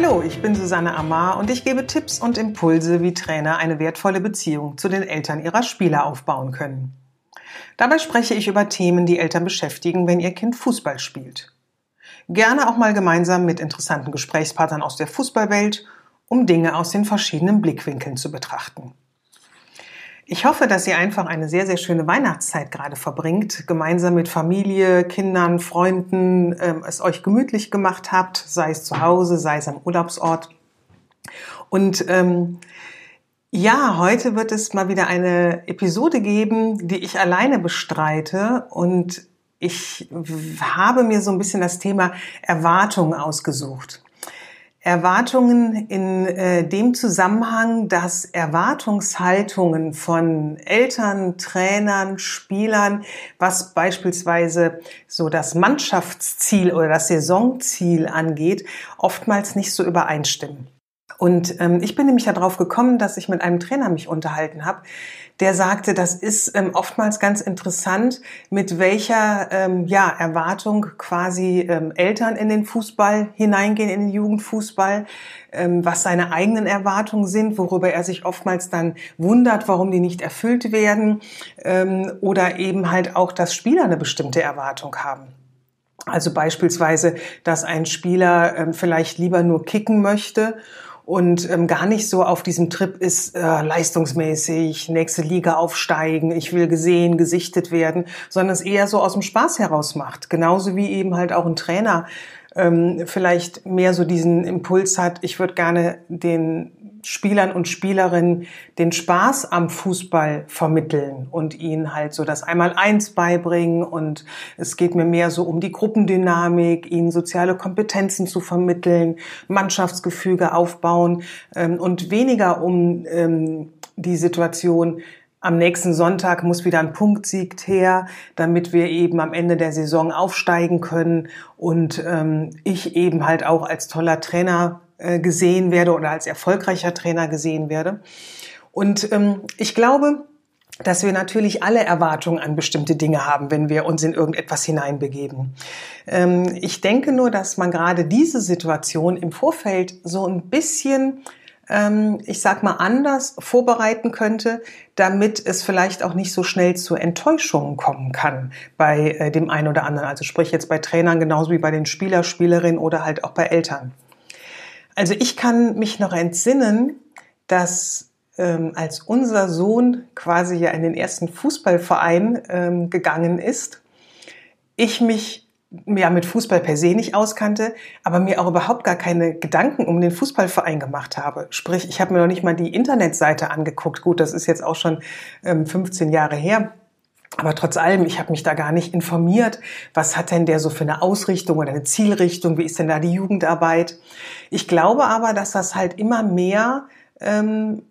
Hallo, ich bin Susanne Amar und ich gebe Tipps und Impulse, wie Trainer eine wertvolle Beziehung zu den Eltern ihrer Spieler aufbauen können. Dabei spreche ich über Themen, die Eltern beschäftigen, wenn ihr Kind Fußball spielt. Gerne auch mal gemeinsam mit interessanten Gesprächspartnern aus der Fußballwelt, um Dinge aus den verschiedenen Blickwinkeln zu betrachten. Ich hoffe, dass ihr einfach eine sehr, sehr schöne Weihnachtszeit gerade verbringt, gemeinsam mit Familie, Kindern, Freunden, ähm, es euch gemütlich gemacht habt, sei es zu Hause, sei es am Urlaubsort. Und ähm, ja, heute wird es mal wieder eine Episode geben, die ich alleine bestreite und ich habe mir so ein bisschen das Thema Erwartungen ausgesucht. Erwartungen in äh, dem Zusammenhang, dass Erwartungshaltungen von Eltern, Trainern, Spielern, was beispielsweise so das Mannschaftsziel oder das Saisonziel angeht, oftmals nicht so übereinstimmen. Und ähm, ich bin nämlich darauf gekommen, dass ich mit einem Trainer mich unterhalten habe, der sagte, das ist ähm, oftmals ganz interessant, mit welcher ähm, ja, Erwartung quasi ähm, Eltern in den Fußball hineingehen, in den Jugendfußball, ähm, was seine eigenen Erwartungen sind, worüber er sich oftmals dann wundert, warum die nicht erfüllt werden ähm, oder eben halt auch, dass Spieler eine bestimmte Erwartung haben. Also beispielsweise, dass ein Spieler ähm, vielleicht lieber nur kicken möchte und ähm, gar nicht so auf diesem Trip ist, äh, leistungsmäßig, nächste Liga aufsteigen, ich will gesehen, gesichtet werden, sondern es eher so aus dem Spaß heraus macht. Genauso wie eben halt auch ein Trainer ähm, vielleicht mehr so diesen Impuls hat, ich würde gerne den Spielern und Spielerinnen den Spaß am Fußball vermitteln und ihnen halt so das Einmal-Eins beibringen. Und es geht mir mehr so um die Gruppendynamik, ihnen soziale Kompetenzen zu vermitteln, Mannschaftsgefüge aufbauen ähm, und weniger um ähm, die Situation, am nächsten Sonntag muss wieder ein Punktsieg her, damit wir eben am Ende der Saison aufsteigen können und ähm, ich eben halt auch als toller Trainer gesehen werde oder als erfolgreicher Trainer gesehen werde. Und ähm, ich glaube, dass wir natürlich alle Erwartungen an bestimmte Dinge haben, wenn wir uns in irgendetwas hineinbegeben. Ähm, ich denke nur, dass man gerade diese Situation im Vorfeld so ein bisschen ähm, ich sag mal, anders vorbereiten könnte, damit es vielleicht auch nicht so schnell zu Enttäuschungen kommen kann bei äh, dem einen oder anderen. Also sprich jetzt bei Trainern genauso wie bei den Spieler, Spielerinnen oder halt auch bei Eltern. Also ich kann mich noch entsinnen, dass ähm, als unser Sohn quasi ja in den ersten Fußballverein ähm, gegangen ist, ich mich ja mit Fußball per se nicht auskannte, aber mir auch überhaupt gar keine Gedanken um den Fußballverein gemacht habe. Sprich, ich habe mir noch nicht mal die Internetseite angeguckt. Gut, das ist jetzt auch schon ähm, 15 Jahre her. Aber trotz allem, ich habe mich da gar nicht informiert, was hat denn der so für eine Ausrichtung oder eine Zielrichtung, wie ist denn da die Jugendarbeit. Ich glaube aber, dass das halt immer mehr ähm,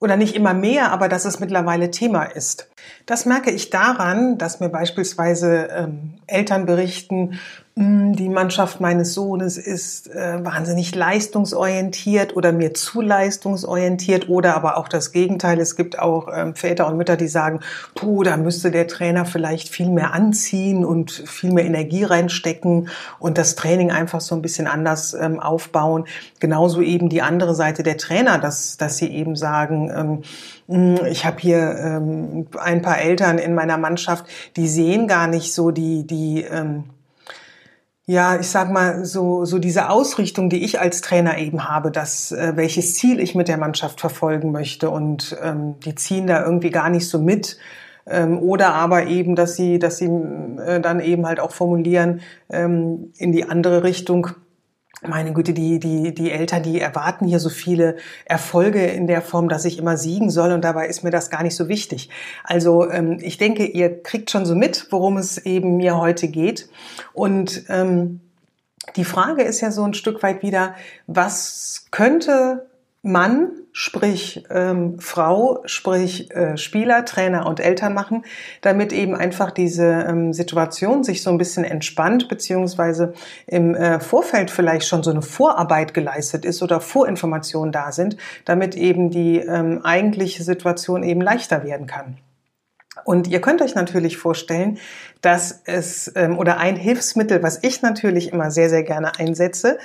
oder nicht immer mehr, aber dass es mittlerweile Thema ist. Das merke ich daran, dass mir beispielsweise ähm, Eltern berichten, hm, die Mannschaft meines Sohnes ist äh, wahnsinnig leistungsorientiert oder mir zu leistungsorientiert oder aber auch das Gegenteil. Es gibt auch ähm, Väter und Mütter, die sagen, puh, da müsste der Trainer vielleicht viel mehr anziehen und viel mehr Energie reinstecken und das Training einfach so ein bisschen anders ähm, aufbauen. Genauso eben die andere Seite der Trainer, dass, dass sie eben sagen, ähm, hm, ich habe hier ähm, ein paar Eltern in meiner Mannschaft, die sehen gar nicht so die, die ähm, ja, ich sag mal, so, so diese Ausrichtung, die ich als Trainer eben habe, dass äh, welches Ziel ich mit der Mannschaft verfolgen möchte und ähm, die ziehen da irgendwie gar nicht so mit. Ähm, oder aber eben, dass sie, dass sie äh, dann eben halt auch formulieren ähm, in die andere Richtung, meine Güte, die, die, die Eltern, die erwarten hier so viele Erfolge in der Form, dass ich immer siegen soll und dabei ist mir das gar nicht so wichtig. Also ähm, ich denke, ihr kriegt schon so mit, worum es eben mir heute geht. Und ähm, die Frage ist ja so ein Stück weit wieder, was könnte Mann, sprich ähm, Frau, sprich äh, Spieler, Trainer und Eltern machen, damit eben einfach diese ähm, Situation sich so ein bisschen entspannt, beziehungsweise im äh, Vorfeld vielleicht schon so eine Vorarbeit geleistet ist oder Vorinformationen da sind, damit eben die ähm, eigentliche Situation eben leichter werden kann. Und ihr könnt euch natürlich vorstellen, dass es ähm, oder ein Hilfsmittel, was ich natürlich immer sehr, sehr gerne einsetze,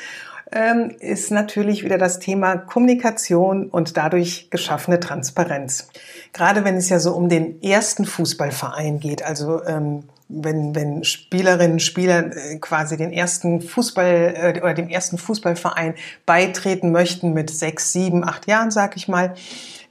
ähm, ist natürlich wieder das Thema Kommunikation und dadurch geschaffene Transparenz. Gerade wenn es ja so um den ersten Fußballverein geht, also ähm, wenn, wenn Spielerinnen Spieler äh, quasi den ersten Fußball äh, oder dem ersten Fußballverein beitreten möchten mit sechs, sieben, acht Jahren, sag ich mal,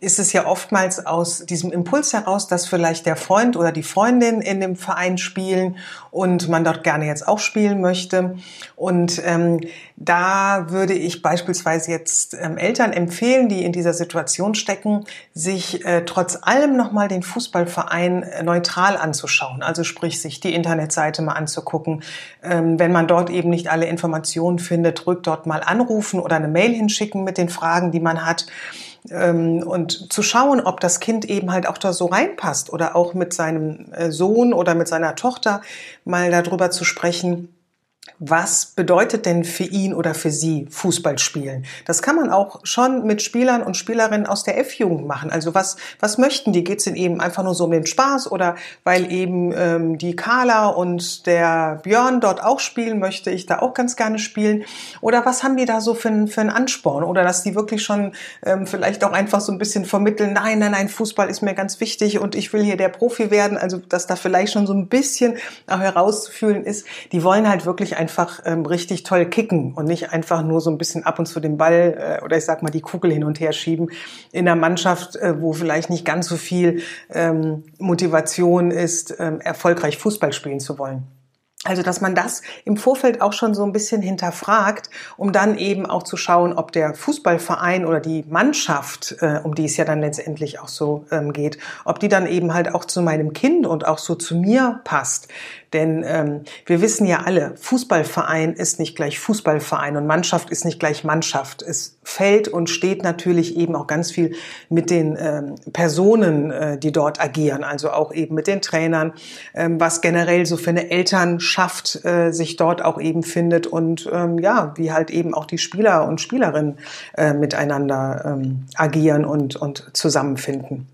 ist es ja oftmals aus diesem Impuls heraus, dass vielleicht der Freund oder die Freundin in dem Verein spielen und man dort gerne jetzt auch spielen möchte. Und ähm, da würde ich beispielsweise jetzt ähm, Eltern empfehlen, die in dieser Situation stecken, sich äh, trotz allem nochmal den Fußballverein äh, neutral anzuschauen. Also sprich, sich die Internetseite mal anzugucken. Ähm, wenn man dort eben nicht alle Informationen findet, rück dort mal anrufen oder eine Mail hinschicken mit den Fragen, die man hat und zu schauen, ob das Kind eben halt auch da so reinpasst oder auch mit seinem äh, Sohn oder mit seiner Tochter mal darüber zu sprechen, was bedeutet denn für ihn oder für sie Fußball spielen? Das kann man auch schon mit Spielern und Spielerinnen aus der F-Jugend machen. Also was, was möchten die? Geht es ihnen eben einfach nur so um den Spaß oder weil eben ähm, die Carla und der Björn dort auch spielen, möchte ich da auch ganz gerne spielen? Oder was haben die da so für, für einen Ansporn? Oder dass die wirklich schon ähm, vielleicht auch einfach so ein bisschen vermitteln, nein, nein, nein, Fußball ist mir ganz wichtig und ich will hier der Profi werden. Also dass da vielleicht schon so ein bisschen auch herauszufühlen ist, die wollen halt wirklich einfach ähm, richtig toll kicken und nicht einfach nur so ein bisschen ab und zu den Ball äh, oder ich sag mal die Kugel hin und her schieben in einer Mannschaft, äh, wo vielleicht nicht ganz so viel ähm, Motivation ist, ähm, erfolgreich Fußball spielen zu wollen. Also, dass man das im Vorfeld auch schon so ein bisschen hinterfragt, um dann eben auch zu schauen, ob der Fußballverein oder die Mannschaft, äh, um die es ja dann letztendlich auch so ähm, geht, ob die dann eben halt auch zu meinem Kind und auch so zu mir passt. Denn ähm, wir wissen ja alle, Fußballverein ist nicht gleich Fußballverein und Mannschaft ist nicht gleich Mannschaft. Es fällt und steht natürlich eben auch ganz viel mit den ähm, Personen, äh, die dort agieren, also auch eben mit den Trainern, ähm, was generell so für eine Elternschaft äh, sich dort auch eben findet und ähm, ja, wie halt eben auch die Spieler und Spielerinnen äh, miteinander ähm, agieren und, und zusammenfinden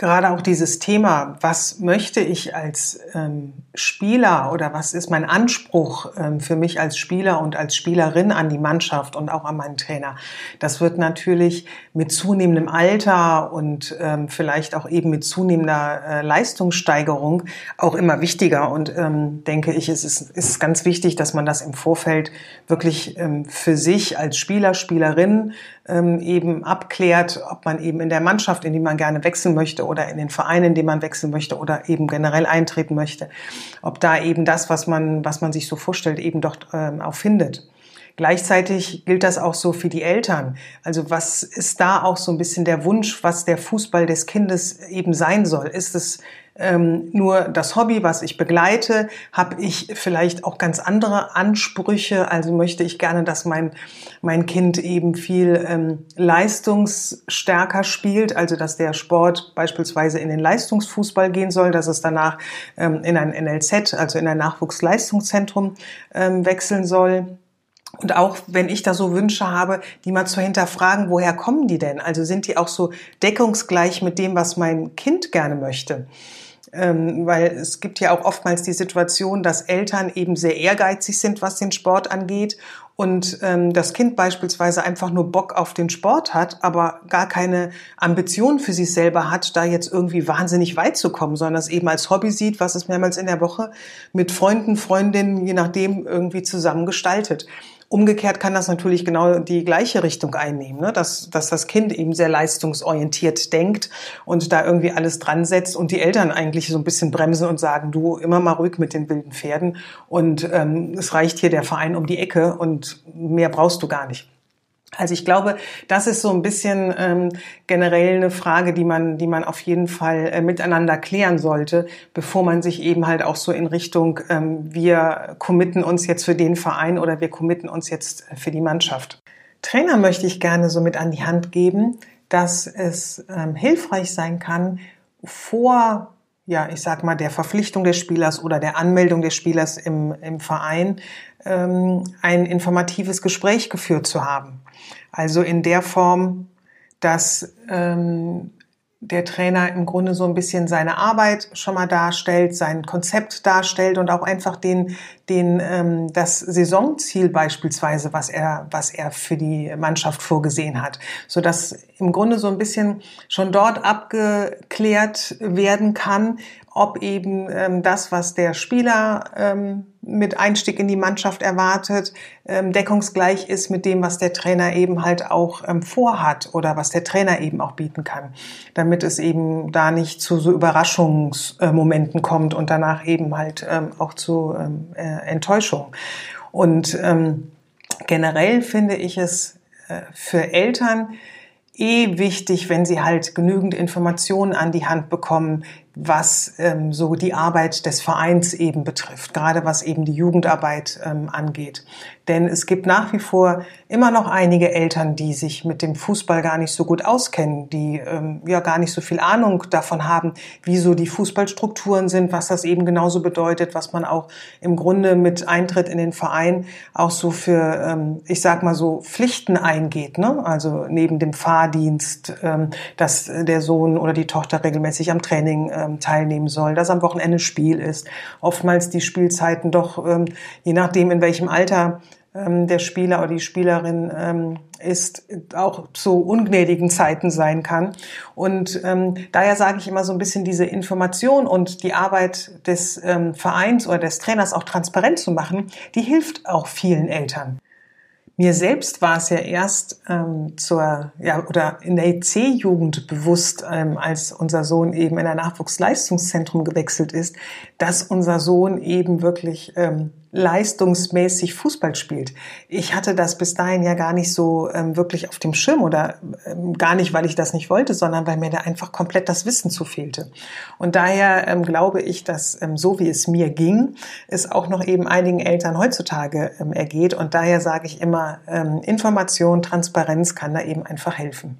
gerade auch dieses Thema, was möchte ich als ähm, Spieler oder was ist mein Anspruch ähm, für mich als Spieler und als Spielerin an die Mannschaft und auch an meinen Trainer, das wird natürlich mit zunehmendem Alter und ähm, vielleicht auch eben mit zunehmender äh, Leistungssteigerung auch immer wichtiger. Und ähm, denke ich, es ist, ist ganz wichtig, dass man das im Vorfeld wirklich ähm, für sich als Spieler, Spielerin ähm, eben abklärt, ob man eben in der Mannschaft, in die man gerne wechseln möchte oder in den Verein, in den man wechseln möchte oder eben generell eintreten möchte, ob da eben das, was man, was man sich so vorstellt, eben doch ähm, auch findet. Gleichzeitig gilt das auch so für die Eltern. Also was ist da auch so ein bisschen der Wunsch, was der Fußball des Kindes eben sein soll? Ist es ähm, nur das Hobby, was ich begleite? Habe ich vielleicht auch ganz andere Ansprüche? Also möchte ich gerne, dass mein, mein Kind eben viel ähm, leistungsstärker spielt, also dass der Sport beispielsweise in den Leistungsfußball gehen soll, dass es danach ähm, in ein NLZ, also in ein Nachwuchsleistungszentrum ähm, wechseln soll. Und auch wenn ich da so Wünsche habe, die mal zu hinterfragen, woher kommen die denn? Also sind die auch so deckungsgleich mit dem, was mein Kind gerne möchte? Ähm, weil es gibt ja auch oftmals die Situation, dass Eltern eben sehr ehrgeizig sind, was den Sport angeht und ähm, das Kind beispielsweise einfach nur Bock auf den Sport hat, aber gar keine Ambition für sich selber hat, da jetzt irgendwie wahnsinnig weit zu kommen, sondern es eben als Hobby sieht, was es mehrmals in der Woche mit Freunden, Freundinnen, je nachdem irgendwie zusammen gestaltet. Umgekehrt kann das natürlich genau die gleiche Richtung einnehmen, ne? dass, dass das Kind eben sehr leistungsorientiert denkt und da irgendwie alles dran setzt und die Eltern eigentlich so ein bisschen bremsen und sagen, du immer mal ruhig mit den wilden Pferden und ähm, es reicht hier der Verein um die Ecke und mehr brauchst du gar nicht. Also ich glaube, das ist so ein bisschen ähm, generell eine Frage, die man, die man auf jeden Fall äh, miteinander klären sollte, bevor man sich eben halt auch so in Richtung, ähm, wir committen uns jetzt für den Verein oder wir committen uns jetzt für die Mannschaft. Trainer möchte ich gerne so mit an die Hand geben, dass es ähm, hilfreich sein kann, vor, ja, ich sag mal, der Verpflichtung des Spielers oder der Anmeldung des Spielers im, im Verein ähm, ein informatives Gespräch geführt zu haben. Also in der Form, dass ähm, der Trainer im Grunde so ein bisschen seine Arbeit schon mal darstellt, sein Konzept darstellt und auch einfach den, den, ähm, das Saisonziel beispielsweise, was er, was er für die Mannschaft vorgesehen hat, so dass im Grunde so ein bisschen schon dort abgeklärt werden kann, ob eben ähm, das, was der Spieler ähm, mit Einstieg in die Mannschaft erwartet, ähm, deckungsgleich ist mit dem, was der Trainer eben halt auch ähm, vorhat oder was der Trainer eben auch bieten kann, damit es eben da nicht zu so Überraschungsmomenten kommt und danach eben halt ähm, auch zu ähm, äh, Enttäuschung. Und ähm, generell finde ich es äh, für Eltern eh wichtig, wenn sie halt genügend Informationen an die Hand bekommen, was ähm, so die Arbeit des Vereins eben betrifft, gerade was eben die Jugendarbeit ähm, angeht. Denn es gibt nach wie vor immer noch einige Eltern, die sich mit dem Fußball gar nicht so gut auskennen, die ähm, ja gar nicht so viel Ahnung davon haben, wie so die Fußballstrukturen sind, was das eben genauso bedeutet, was man auch im Grunde mit Eintritt in den Verein auch so für, ähm, ich sag mal so, Pflichten eingeht. Ne? Also neben dem Fahrdienst, ähm, dass der Sohn oder die Tochter regelmäßig am Training ähm, teilnehmen soll, dass am Wochenende Spiel ist. Oftmals die Spielzeiten doch, ähm, je nachdem in welchem Alter ähm, der Spieler oder die Spielerin ähm, ist, auch zu ungnädigen Zeiten sein kann. Und ähm, daher sage ich immer so ein bisschen diese Information und die Arbeit des ähm, Vereins oder des Trainers auch transparent zu machen, die hilft auch vielen Eltern. Mir selbst war es ja erst ähm, zur, ja, oder in der EC-Jugend bewusst, ähm, als unser Sohn eben in ein Nachwuchsleistungszentrum gewechselt ist, dass unser Sohn eben wirklich ähm, leistungsmäßig Fußball spielt. Ich hatte das bis dahin ja gar nicht so ähm, wirklich auf dem Schirm oder ähm, gar nicht, weil ich das nicht wollte, sondern weil mir da einfach komplett das Wissen zu fehlte. Und daher ähm, glaube ich, dass ähm, so wie es mir ging, es auch noch eben einigen Eltern heutzutage ähm, ergeht. Und daher sage ich immer, ähm, Information, Transparenz kann da eben einfach helfen.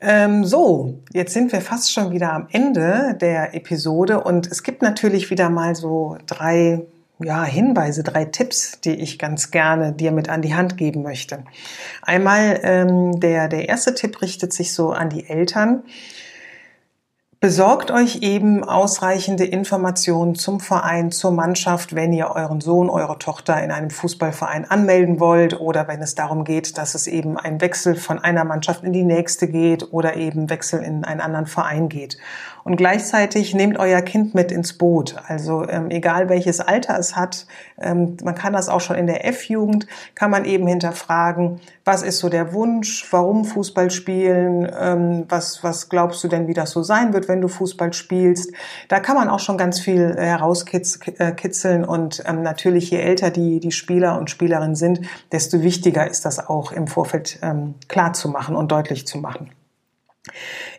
Ähm, so, jetzt sind wir fast schon wieder am Ende der Episode und es gibt natürlich wieder mal so drei ja, Hinweise, drei Tipps, die ich ganz gerne dir mit an die Hand geben möchte. Einmal ähm, der, der erste Tipp richtet sich so an die Eltern. Besorgt euch eben ausreichende Informationen zum Verein, zur Mannschaft, wenn ihr euren Sohn, eure Tochter in einem Fußballverein anmelden wollt oder wenn es darum geht, dass es eben ein Wechsel von einer Mannschaft in die nächste geht oder eben Wechsel in einen anderen Verein geht. Und gleichzeitig nehmt euer Kind mit ins Boot. Also ähm, egal welches Alter es hat, ähm, man kann das auch schon in der F-Jugend, kann man eben hinterfragen, was ist so der Wunsch, warum Fußball spielen, ähm, was, was glaubst du denn, wie das so sein wird, wenn du Fußball spielst. Da kann man auch schon ganz viel herauskitzeln und ähm, natürlich je älter die, die Spieler und Spielerinnen sind, desto wichtiger ist das auch im Vorfeld ähm, klar zu machen und deutlich zu machen.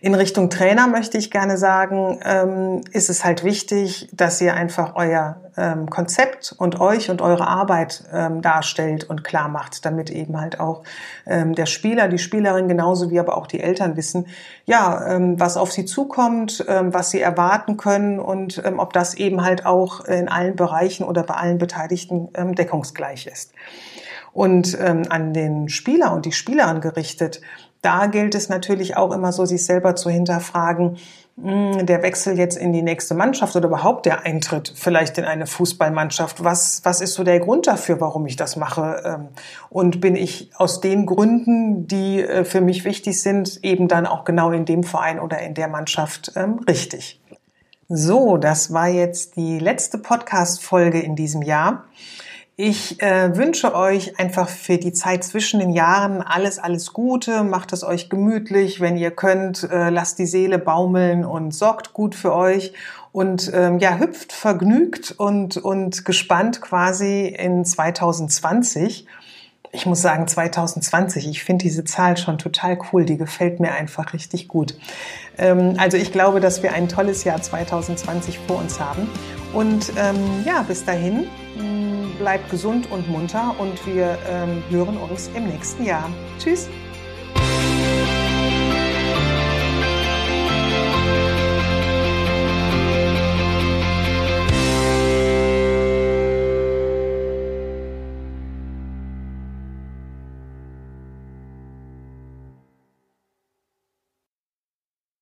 In Richtung Trainer möchte ich gerne sagen, ähm, ist es halt wichtig, dass ihr einfach euer ähm, Konzept und euch und eure Arbeit ähm, darstellt und klar macht, damit eben halt auch ähm, der Spieler, die Spielerin genauso wie aber auch die Eltern wissen, ja, ähm, was auf sie zukommt, ähm, was sie erwarten können und ob das eben halt auch in allen Bereichen oder bei allen Beteiligten deckungsgleich ist. Und an den Spieler und die Spielerin gerichtet, da gilt es natürlich auch immer so, sich selber zu hinterfragen, hm, der Wechsel jetzt in die nächste Mannschaft oder überhaupt der Eintritt vielleicht in eine Fußballmannschaft. Was, was ist so der Grund dafür, warum ich das mache? Ähm, und bin ich aus den Gründen, die äh, für mich wichtig sind, eben dann auch genau in dem Verein oder in der Mannschaft ähm, richtig? So, das war jetzt die letzte Podcast-Folge in diesem Jahr. Ich äh, wünsche euch einfach für die Zeit zwischen den Jahren alles, alles Gute. Macht es euch gemütlich, wenn ihr könnt. Äh, lasst die Seele baumeln und sorgt gut für euch. Und ähm, ja, hüpft vergnügt und, und gespannt quasi in 2020. Ich muss sagen 2020. Ich finde diese Zahl schon total cool. Die gefällt mir einfach richtig gut. Ähm, also ich glaube, dass wir ein tolles Jahr 2020 vor uns haben. Und ähm, ja, bis dahin bleibt gesund und munter und wir ähm, hören uns im nächsten Jahr. Tschüss!